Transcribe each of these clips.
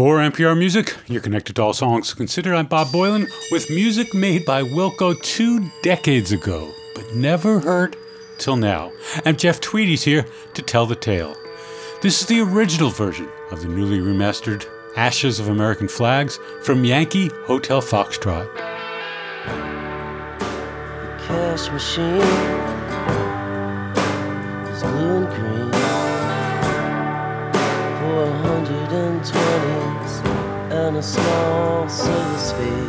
For NPR Music, you're connected to all songs considered. I'm Bob Boilen with music made by Wilco two decades ago, but never heard till now. And Jeff Tweedy's here to tell the tale. This is the original version of the newly remastered Ashes of American Flags from Yankee Hotel Foxtrot. The cash machine is blue and green and a small silver sphere.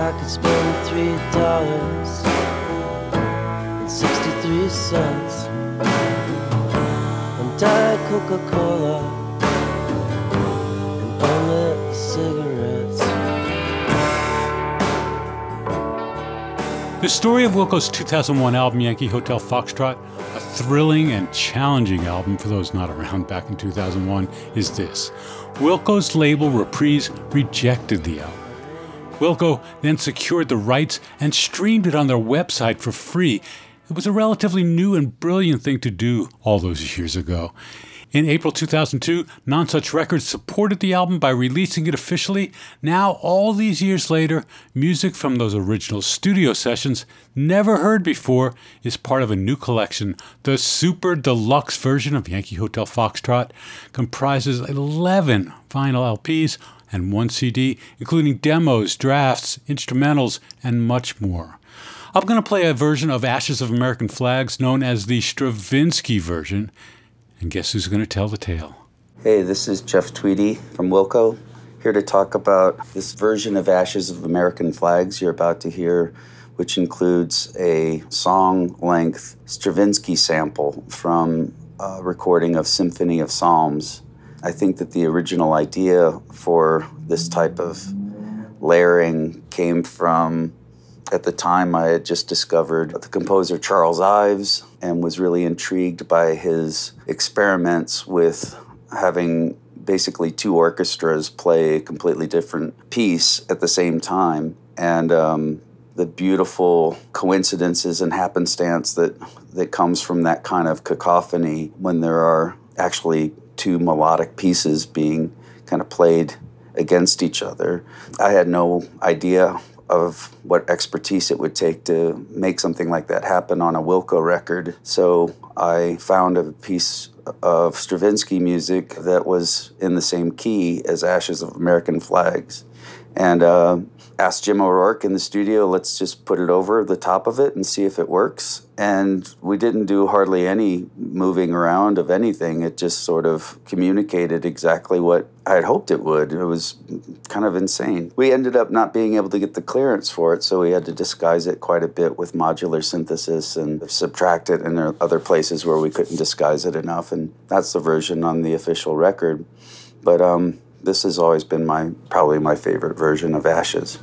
I could spend three dollars and sixty-three cents on Diet Coca-Cola The story of Wilco's 2001 album, Yankee Hotel Foxtrot, a thrilling and challenging album for those not around back in 2001, is this. Wilco's label Reprise rejected the album. Wilco then secured the rights and streamed it on their website for free. It was a relatively new and brilliant thing to do all those years ago. In April 2002, Nonesuch Records supported the album by releasing it officially. Now, all these years later, music from those original studio sessions, never heard before, is part of a new collection. The super deluxe version of Yankee Hotel Foxtrot comprises 11 vinyl LPs and one CD, including demos, drafts, instrumentals, and much more. I'm going to play a version of Ashes of American Flags known as the Stravinsky version. And guess who's going to tell the tale? Hey, this is Jeff Tweedy from Wilco, here to talk about this version of Ashes of American Flags you're about to hear, which includes a song length Stravinsky sample from a recording of Symphony of Psalms. I think that the original idea for this type of layering came from at the time, I had just discovered the composer Charles Ives and was really intrigued by his experiments with having basically two orchestras play a completely different piece at the same time. And um, the beautiful coincidences and happenstance that, that comes from that kind of cacophony when there are actually two melodic pieces being kind of played against each other. I had no idea of what expertise it would take to make something like that happen on a Wilco record. So I found a piece of Stravinsky music that was in the same key as Ashes of American Flags. And uh, asked Jim O'Rourke in the studio, let's just put it over the top of it and see if it works. And we didn't do hardly any moving around of anything. It just sort of communicated exactly what I had hoped it would. It was kind of insane. We ended up not being able to get the clearance for it, so we had to disguise it quite a bit with modular synthesis and subtract it. And there are other places where we couldn't disguise it enough. And that's the version on the official record. But um, this has always been my probably my favorite version of Ashes.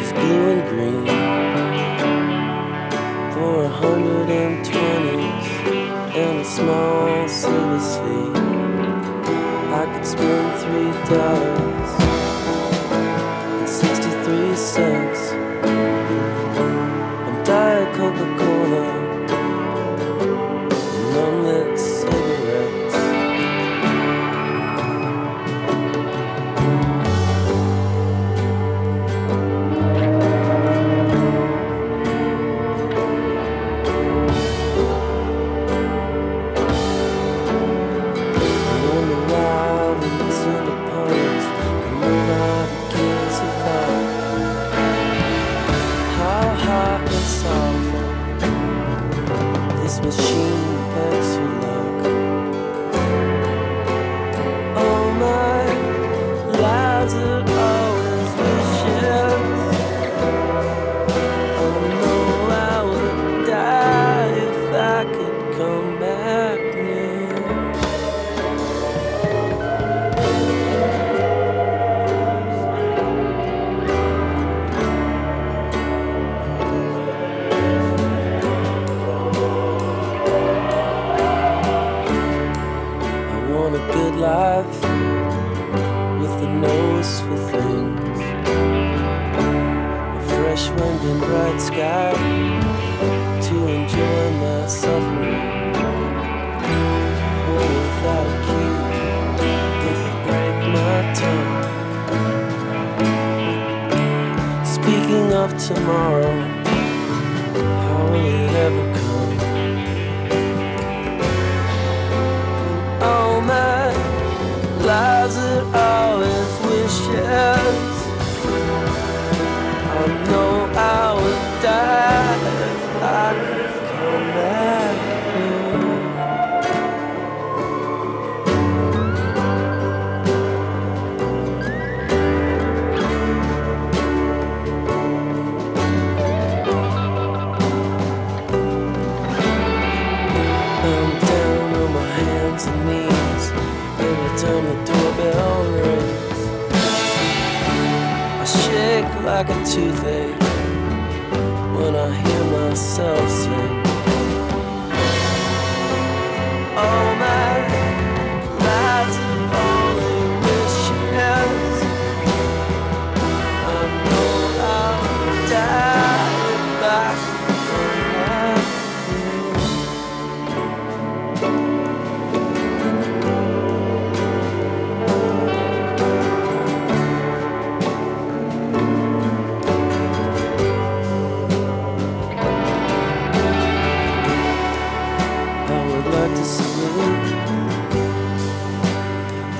Is blue and green for a hundred and twenties and a small silver sphere. I could spend three dollars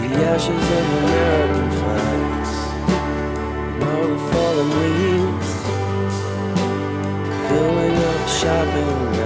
the ashes of American flags and all the fallen leaves filling up shopping bags.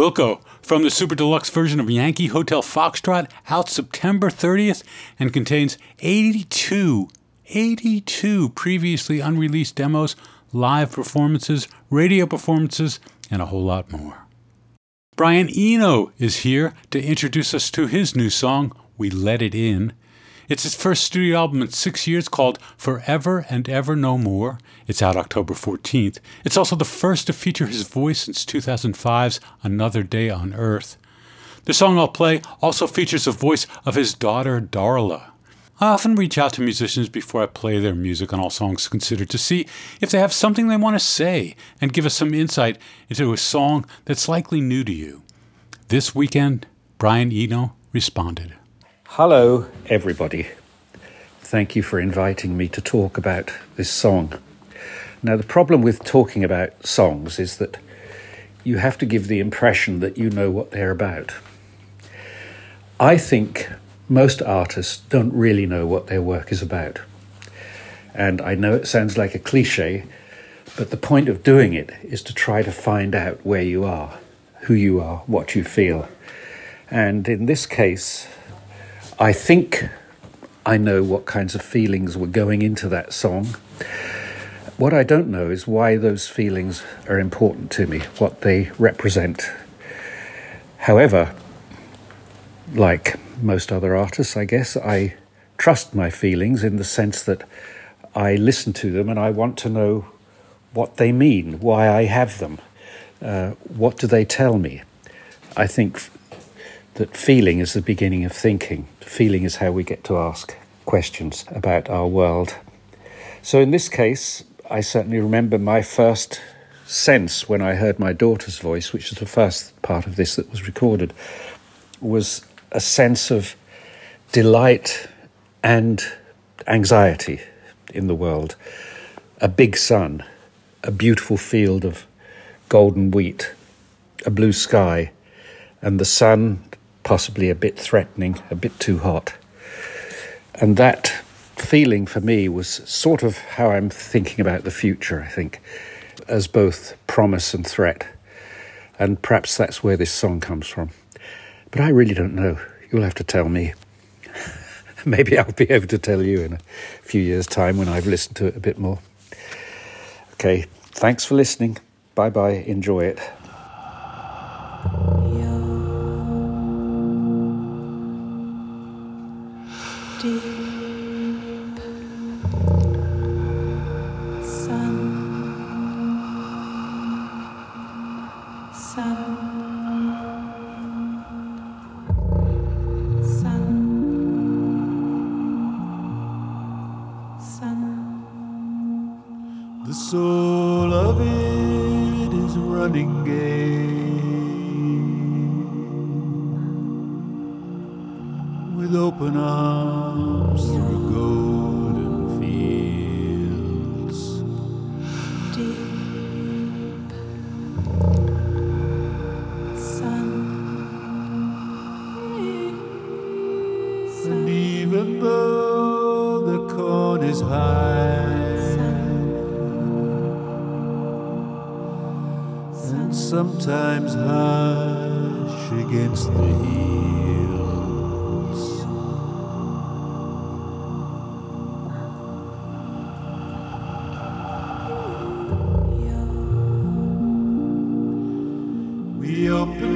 Wilco from the super deluxe version of Yankee Hotel Foxtrot out September 30th and contains 82, 82 previously unreleased demos, live performances, radio performances, and a whole lot more. Brian Eno is here to introduce us to his new song, We Let It In. It's his first studio album in six years called Forever and Ever No More. It's out October 14th. It's also the first to feature his voice since 2005's Another Day on Earth. The song I'll play also features the voice of his daughter, Darla. I often reach out to musicians before I play their music on All Songs Considered to see if they have something they want to say and give us some insight into a song that's likely new to you. This weekend, Brian Eno responded. Hello, everybody. Thank you for inviting me to talk about this song. Now, the problem with talking about songs is that you have to give the impression that you know what they're about. I think most artists don't really know what their work is about. And I know it sounds like a cliche, but the point of doing it is to try to find out where you are, who you are, what you feel. And in this case, I think I know what kinds of feelings were going into that song. What I don't know is why those feelings are important to me, what they represent. However, like most other artists, I guess, I trust my feelings in the sense that I listen to them and I want to know what they mean, why I have them, uh, what do they tell me. I think that feeling is the beginning of thinking. Feeling is how we get to ask questions about our world. So in this case, I certainly remember my first sense when I heard my daughter's voice, which was the first part of this that was recorded, was a sense of delight and anxiety in the world. A big sun, a beautiful field of golden wheat, a blue sky, and the sun possibly a bit threatening, a bit too hot. And that feeling for me was sort of how I'm thinking about the future, I think, as both promise and threat. And perhaps that's where this song comes from. But I really don't know. You'll have to tell me. Maybe I'll be able to tell you in a few years' time when I've listened to it a bit more. Okay, thanks for listening. Bye bye. Enjoy it. The soul of it is running gay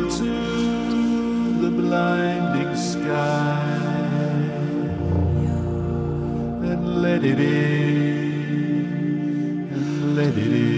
We open to the blinding sky and let it in, and let it in.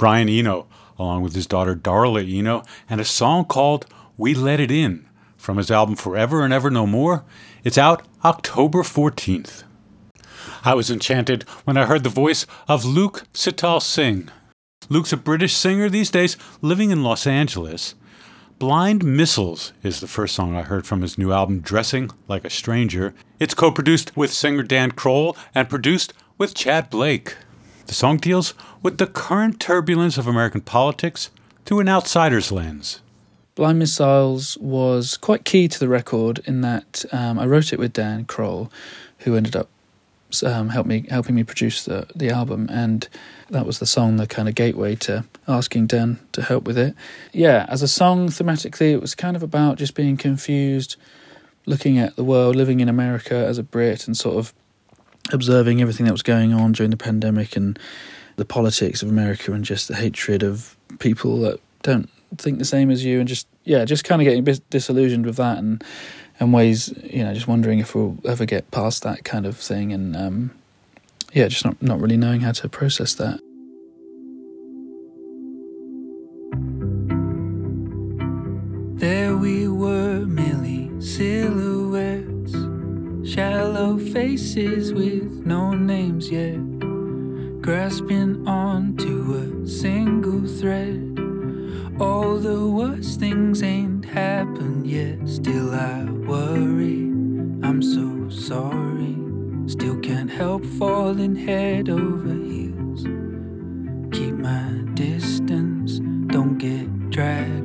Brian Eno, along with his daughter Darla Eno, and a song called We Let It In from his album Forever and Ever No More. It's out October 14th. I was enchanted when I heard the voice of Luke Sital Singh. Luke's a British singer these days living in Los Angeles, Blind Missiles is the first song I heard from his new album, Dressing Like a Stranger. It's co produced with singer Dan Kroll and produced with Tchad Blake. The song deals with the current turbulence of American politics through an outsider's lens. Blind Missiles was quite key to the record in that um, I wrote it with Dan Kroll, who ended up um, helped me helping me produce the the album, and that was the song, the kind of gateway to asking Dan to help with it. Yeah, as a song thematically, it was kind of about just being confused, looking at the world, living in America as a Brit, and sort of observing everything that was going on during the pandemic and the politics of America and just the hatred of people that don't think the same as you, and just yeah, just kind of getting disillusioned with that and and ways you know just wondering if we'll ever get past that kind of thing and um, yeah, just not not really knowing how to process that. There we were, merely silhouettes, shallow faces with no names yet, grasping onto a single thread. All the worst things ain't happened yet, still I worry. I'm so sorry. Still can't help falling head over heels. Keep my distance, don't get dragged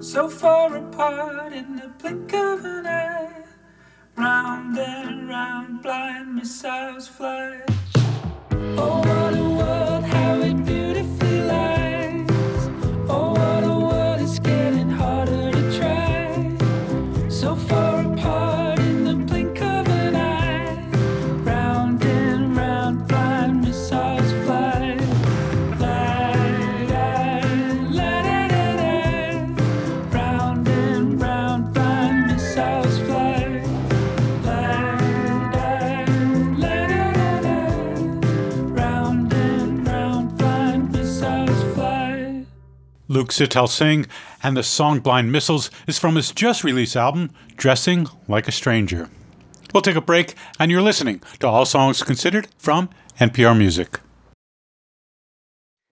So far apart in the blink of an eye. Round and round, blind missiles fly. Oh, what a world, Luke Sital Singh, and the song Blind Missiles is from his just released album, Dressing Like a Stranger. We'll take a break, and you're listening to All Songs Considered from NPR Music.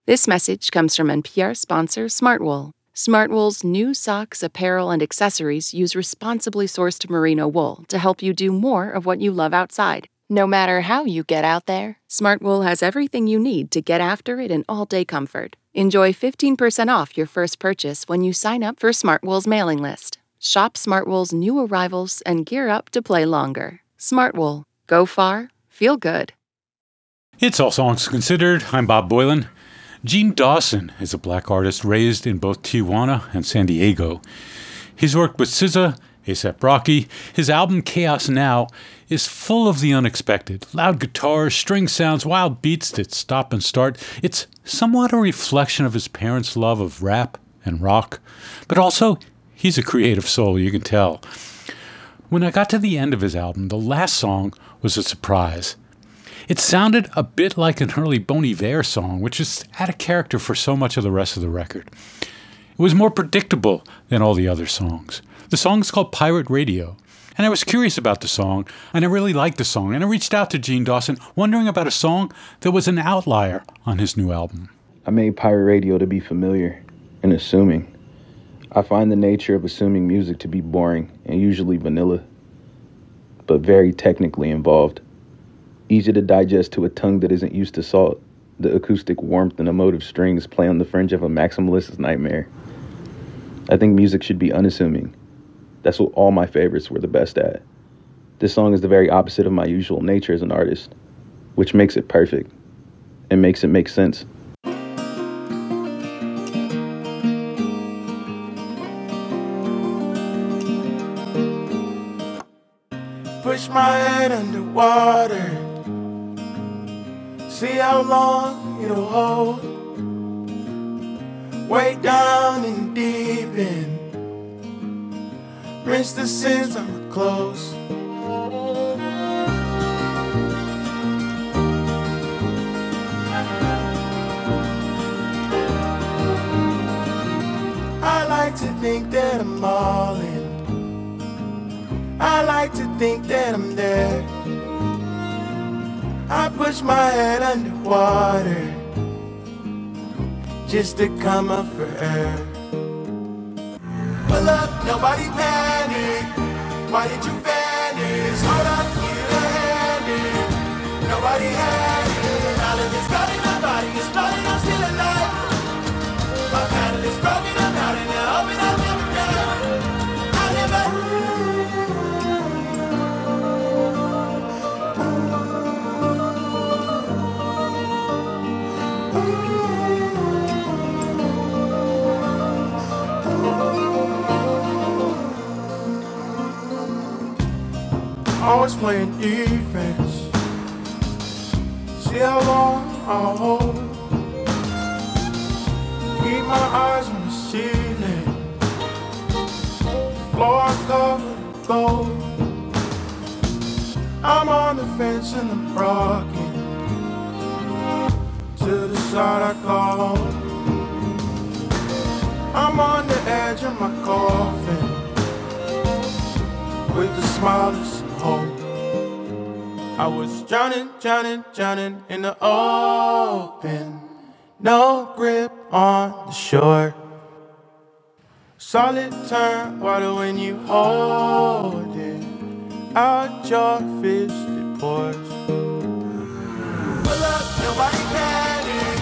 This message comes from NPR sponsor Smartwool. Smartwool's new socks, apparel, and accessories use responsibly sourced merino wool to help you do more of what you love outside. No matter how you get out there, Smartwool has everything you need to get after it in all day comfort. Enjoy 15% off your first purchase when you sign up for Smartwool's mailing list. Shop Smartwool's new arrivals and gear up to play longer. Smartwool. Go far, feel good. It's All Songs Considered. I'm Bob Boilen. Jean Dawson is a black artist raised in both Tijuana and San Diego. He's worked with SZA, ASAP Rocky. His album Chaos Now is full of the unexpected loud guitars, string sounds, wild beats that stop and start. It's somewhat a reflection of his parents' love of rap and rock, but also he's a creative soul, you can tell. When I got to the end of his album, the last song was a surprise. It sounded a bit like an early Bon Iver song, which is out of character for so much of the rest of the record. It was more predictable than all the other songs. The song is called Pirate Radio, and I was curious about the song, and I really liked the song, and I reached out to Jean Dawson wondering about a song that was an outlier on his new album. I made pirate radio to be familiar and assuming. I find the nature of assuming music to be boring and usually vanilla, but very technically involved. Easy to digest to a tongue that isn't used to salt. The acoustic warmth and emotive strings play on the fringe of a maximalist's nightmare. I think music should be unassuming. That's what all my favorites were the best at. This song is the very opposite of my usual nature as an artist, which makes it perfect and makes it make sense. Push my head underwater. See how long it'll hold. Way down Rinse the sins on my clothes. I like to think that I'm all in. I like to think that I'm there. I push my head underwater just to come up for air. Pull up, nobody panic. Why did you vanish? Always playing defense. See how long I'll hold. Keep my eyes on the ceiling. Floor covered gold. I'm on the fence and I'm rocking. To the side I call. I'm on the edge of my coffin with a smile. I was drowning, drowning, drowning in the open. No grip on the shore. Solid turn water when you hold it. Out your fist it pours. Pull up, nobody panic.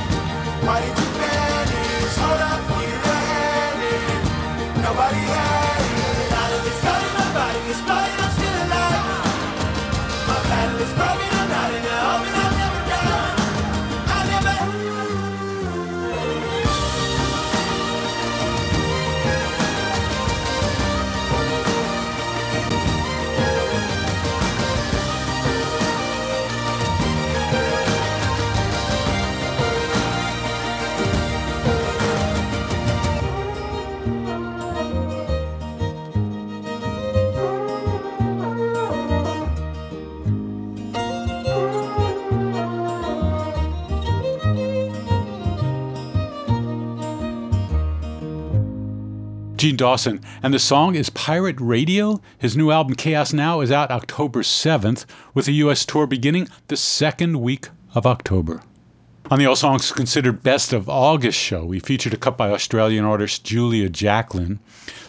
Why did you vanish? Hold up, need a hand. Nobody Jean Dawson, and the song is Pirate Radio. His new album Chaos Now is out October 7th, with a US tour beginning the second week of October. On the All Songs Considered Best of August show, we featured a cut by Australian artist Julia Jacklin.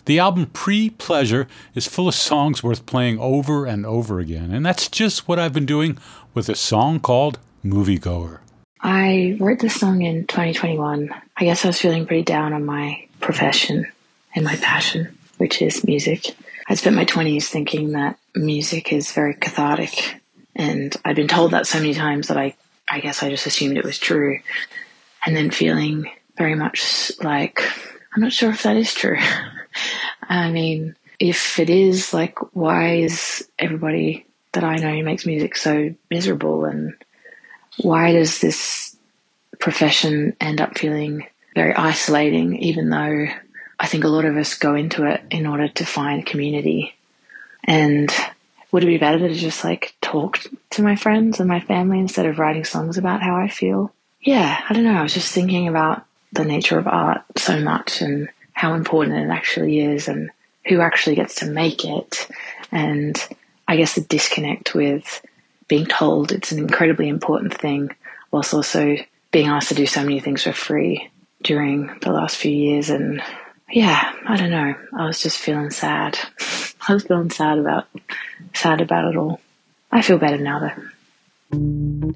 The album Pre Pleasure is full of songs worth playing over and over again, and that's just what I've been doing with a song called Moviegoer. I wrote this song in 2021. I guess I was feeling pretty down on my profession and my passion, which is music. I spent my 20s thinking that music is very cathartic, and I'd been told that so many times that I, I guess I just assumed it was true. and then feeling very much like, I'm not sure if that is true. I mean, if it is, like, why is everybody that I know who makes music so miserable? And why does this profession end up feeling very isolating, even though I think a lot of us go into it in order to find community? And would it be better to just like talk to my friends and my family instead of writing songs about how I feel? Yeah, I don't know. I was just thinking about the nature of art so much and how important it actually is and who actually gets to make it. And I guess the disconnect with being told it's an incredibly important thing, whilst also being asked to do so many things for free during the last few years. And yeah, I don't know. I was just feeling sad. I was feeling sad about sad about it all. I feel better now though.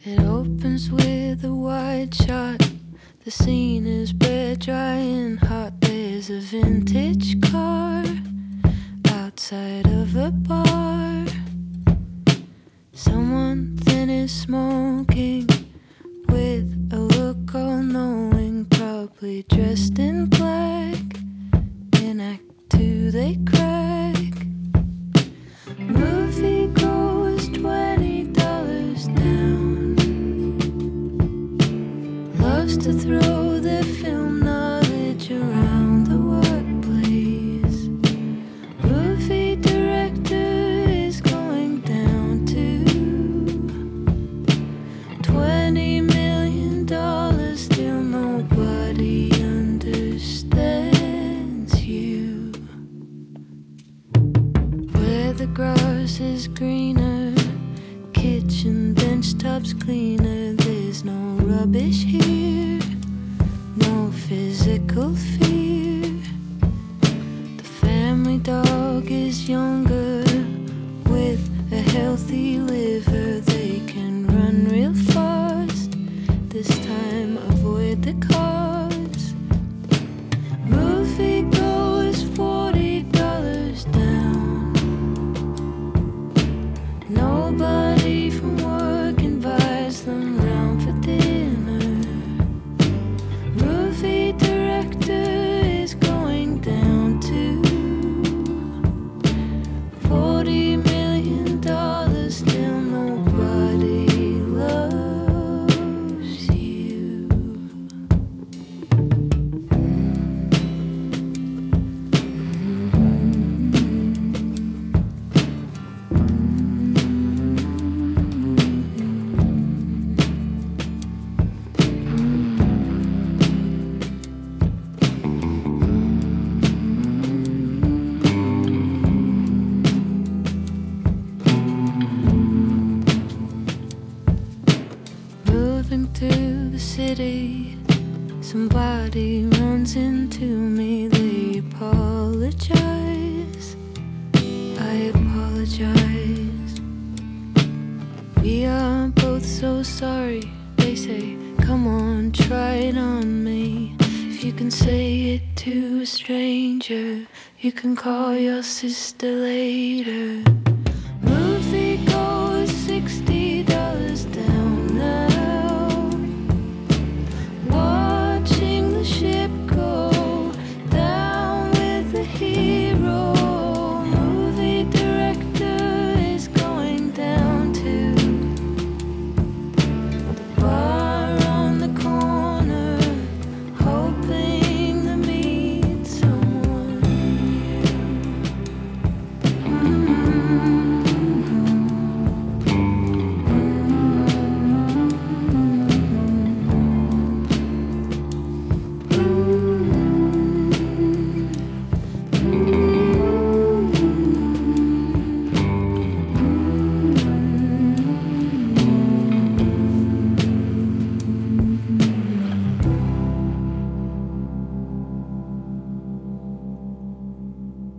It opens with a wide shot. The scene is bare, dry, and hot. There's a vintage car outside of a bar. Someone thin is smoking with a look all knowing, probably dressed in black. Act Two, they crack. Say, Come on, try it on me. If you can say it to a stranger, you can call your sister later. Movie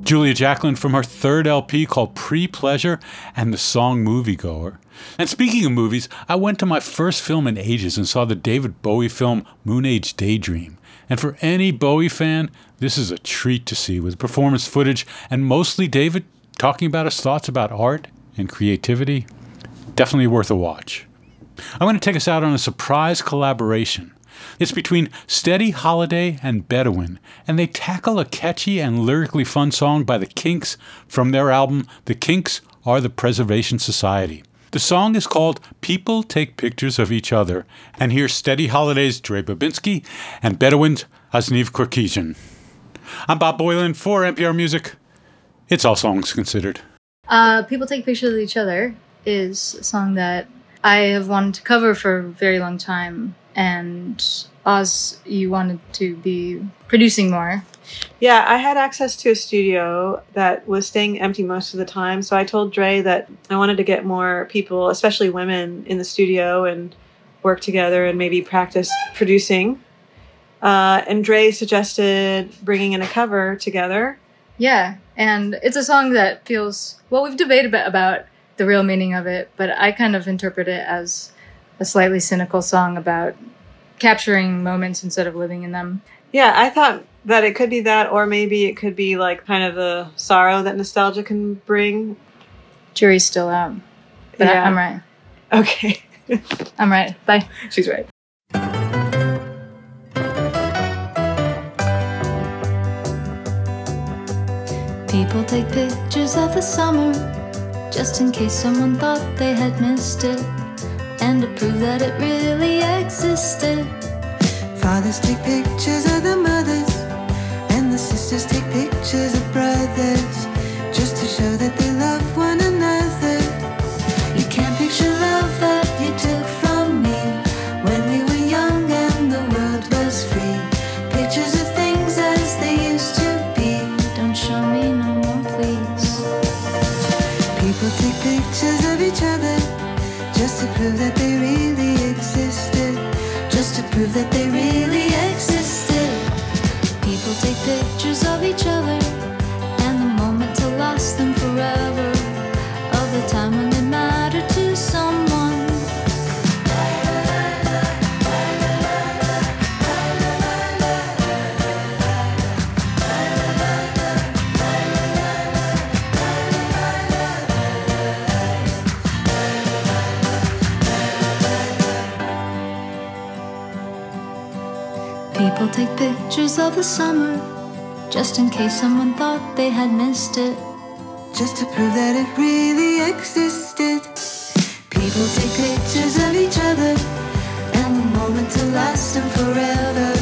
Julia Jacklin from her third LP called Pre Pleasure and the song Moviegoer. And speaking of movies, I went to my first film in ages and saw the David Bowie film Moon Age Daydream. And for any Bowie fan, this is a treat to see with performance footage and mostly David talking about his thoughts about art and creativity. Definitely worth a watch. I'm going to take us out on a surprise collaboration. It's between Steady Holiday and Bedouine, and they tackle a catchy and lyrically fun song by the Kinks from their album The Kinks Are the Preservation Society. The song is called People Take Pictures of Each Other, and here's Steady Holiday's Dre Babinski and Bedouine's Azniv Korkejian. I'm Bob Boilen for NPR Music. It's all songs considered. Uh, People Take Pictures of Each Other is a song that I have wanted to cover for a very long time. And Oz, you wanted to be producing more. Yeah, I had access to a studio that was staying empty most of the time. So I told Dre that I wanted to get more people, especially women, in the studio and work together and maybe practice producing. Uh, and Dre suggested bringing in a cover together. Yeah, and it's a song that feels well. We've debated about the real meaning of it, but I kind of interpret it as a slightly cynical song about capturing moments instead of living in them. Yeah, I thought that it could be that, or maybe it could be like kind of the sorrow that nostalgia can bring. Jury's still out, but I, I'm right. Okay. I'm right. Bye. She's right. People take pictures of the summer just in case someone thought they had missed it and to prove that it really existed. Fathers take pictures of the mothers, and the sisters take pictures of brothers, just to show that just in case someone thought they had missed it. Just to prove that it really existed. People take pictures of each other and the moment to last them forever.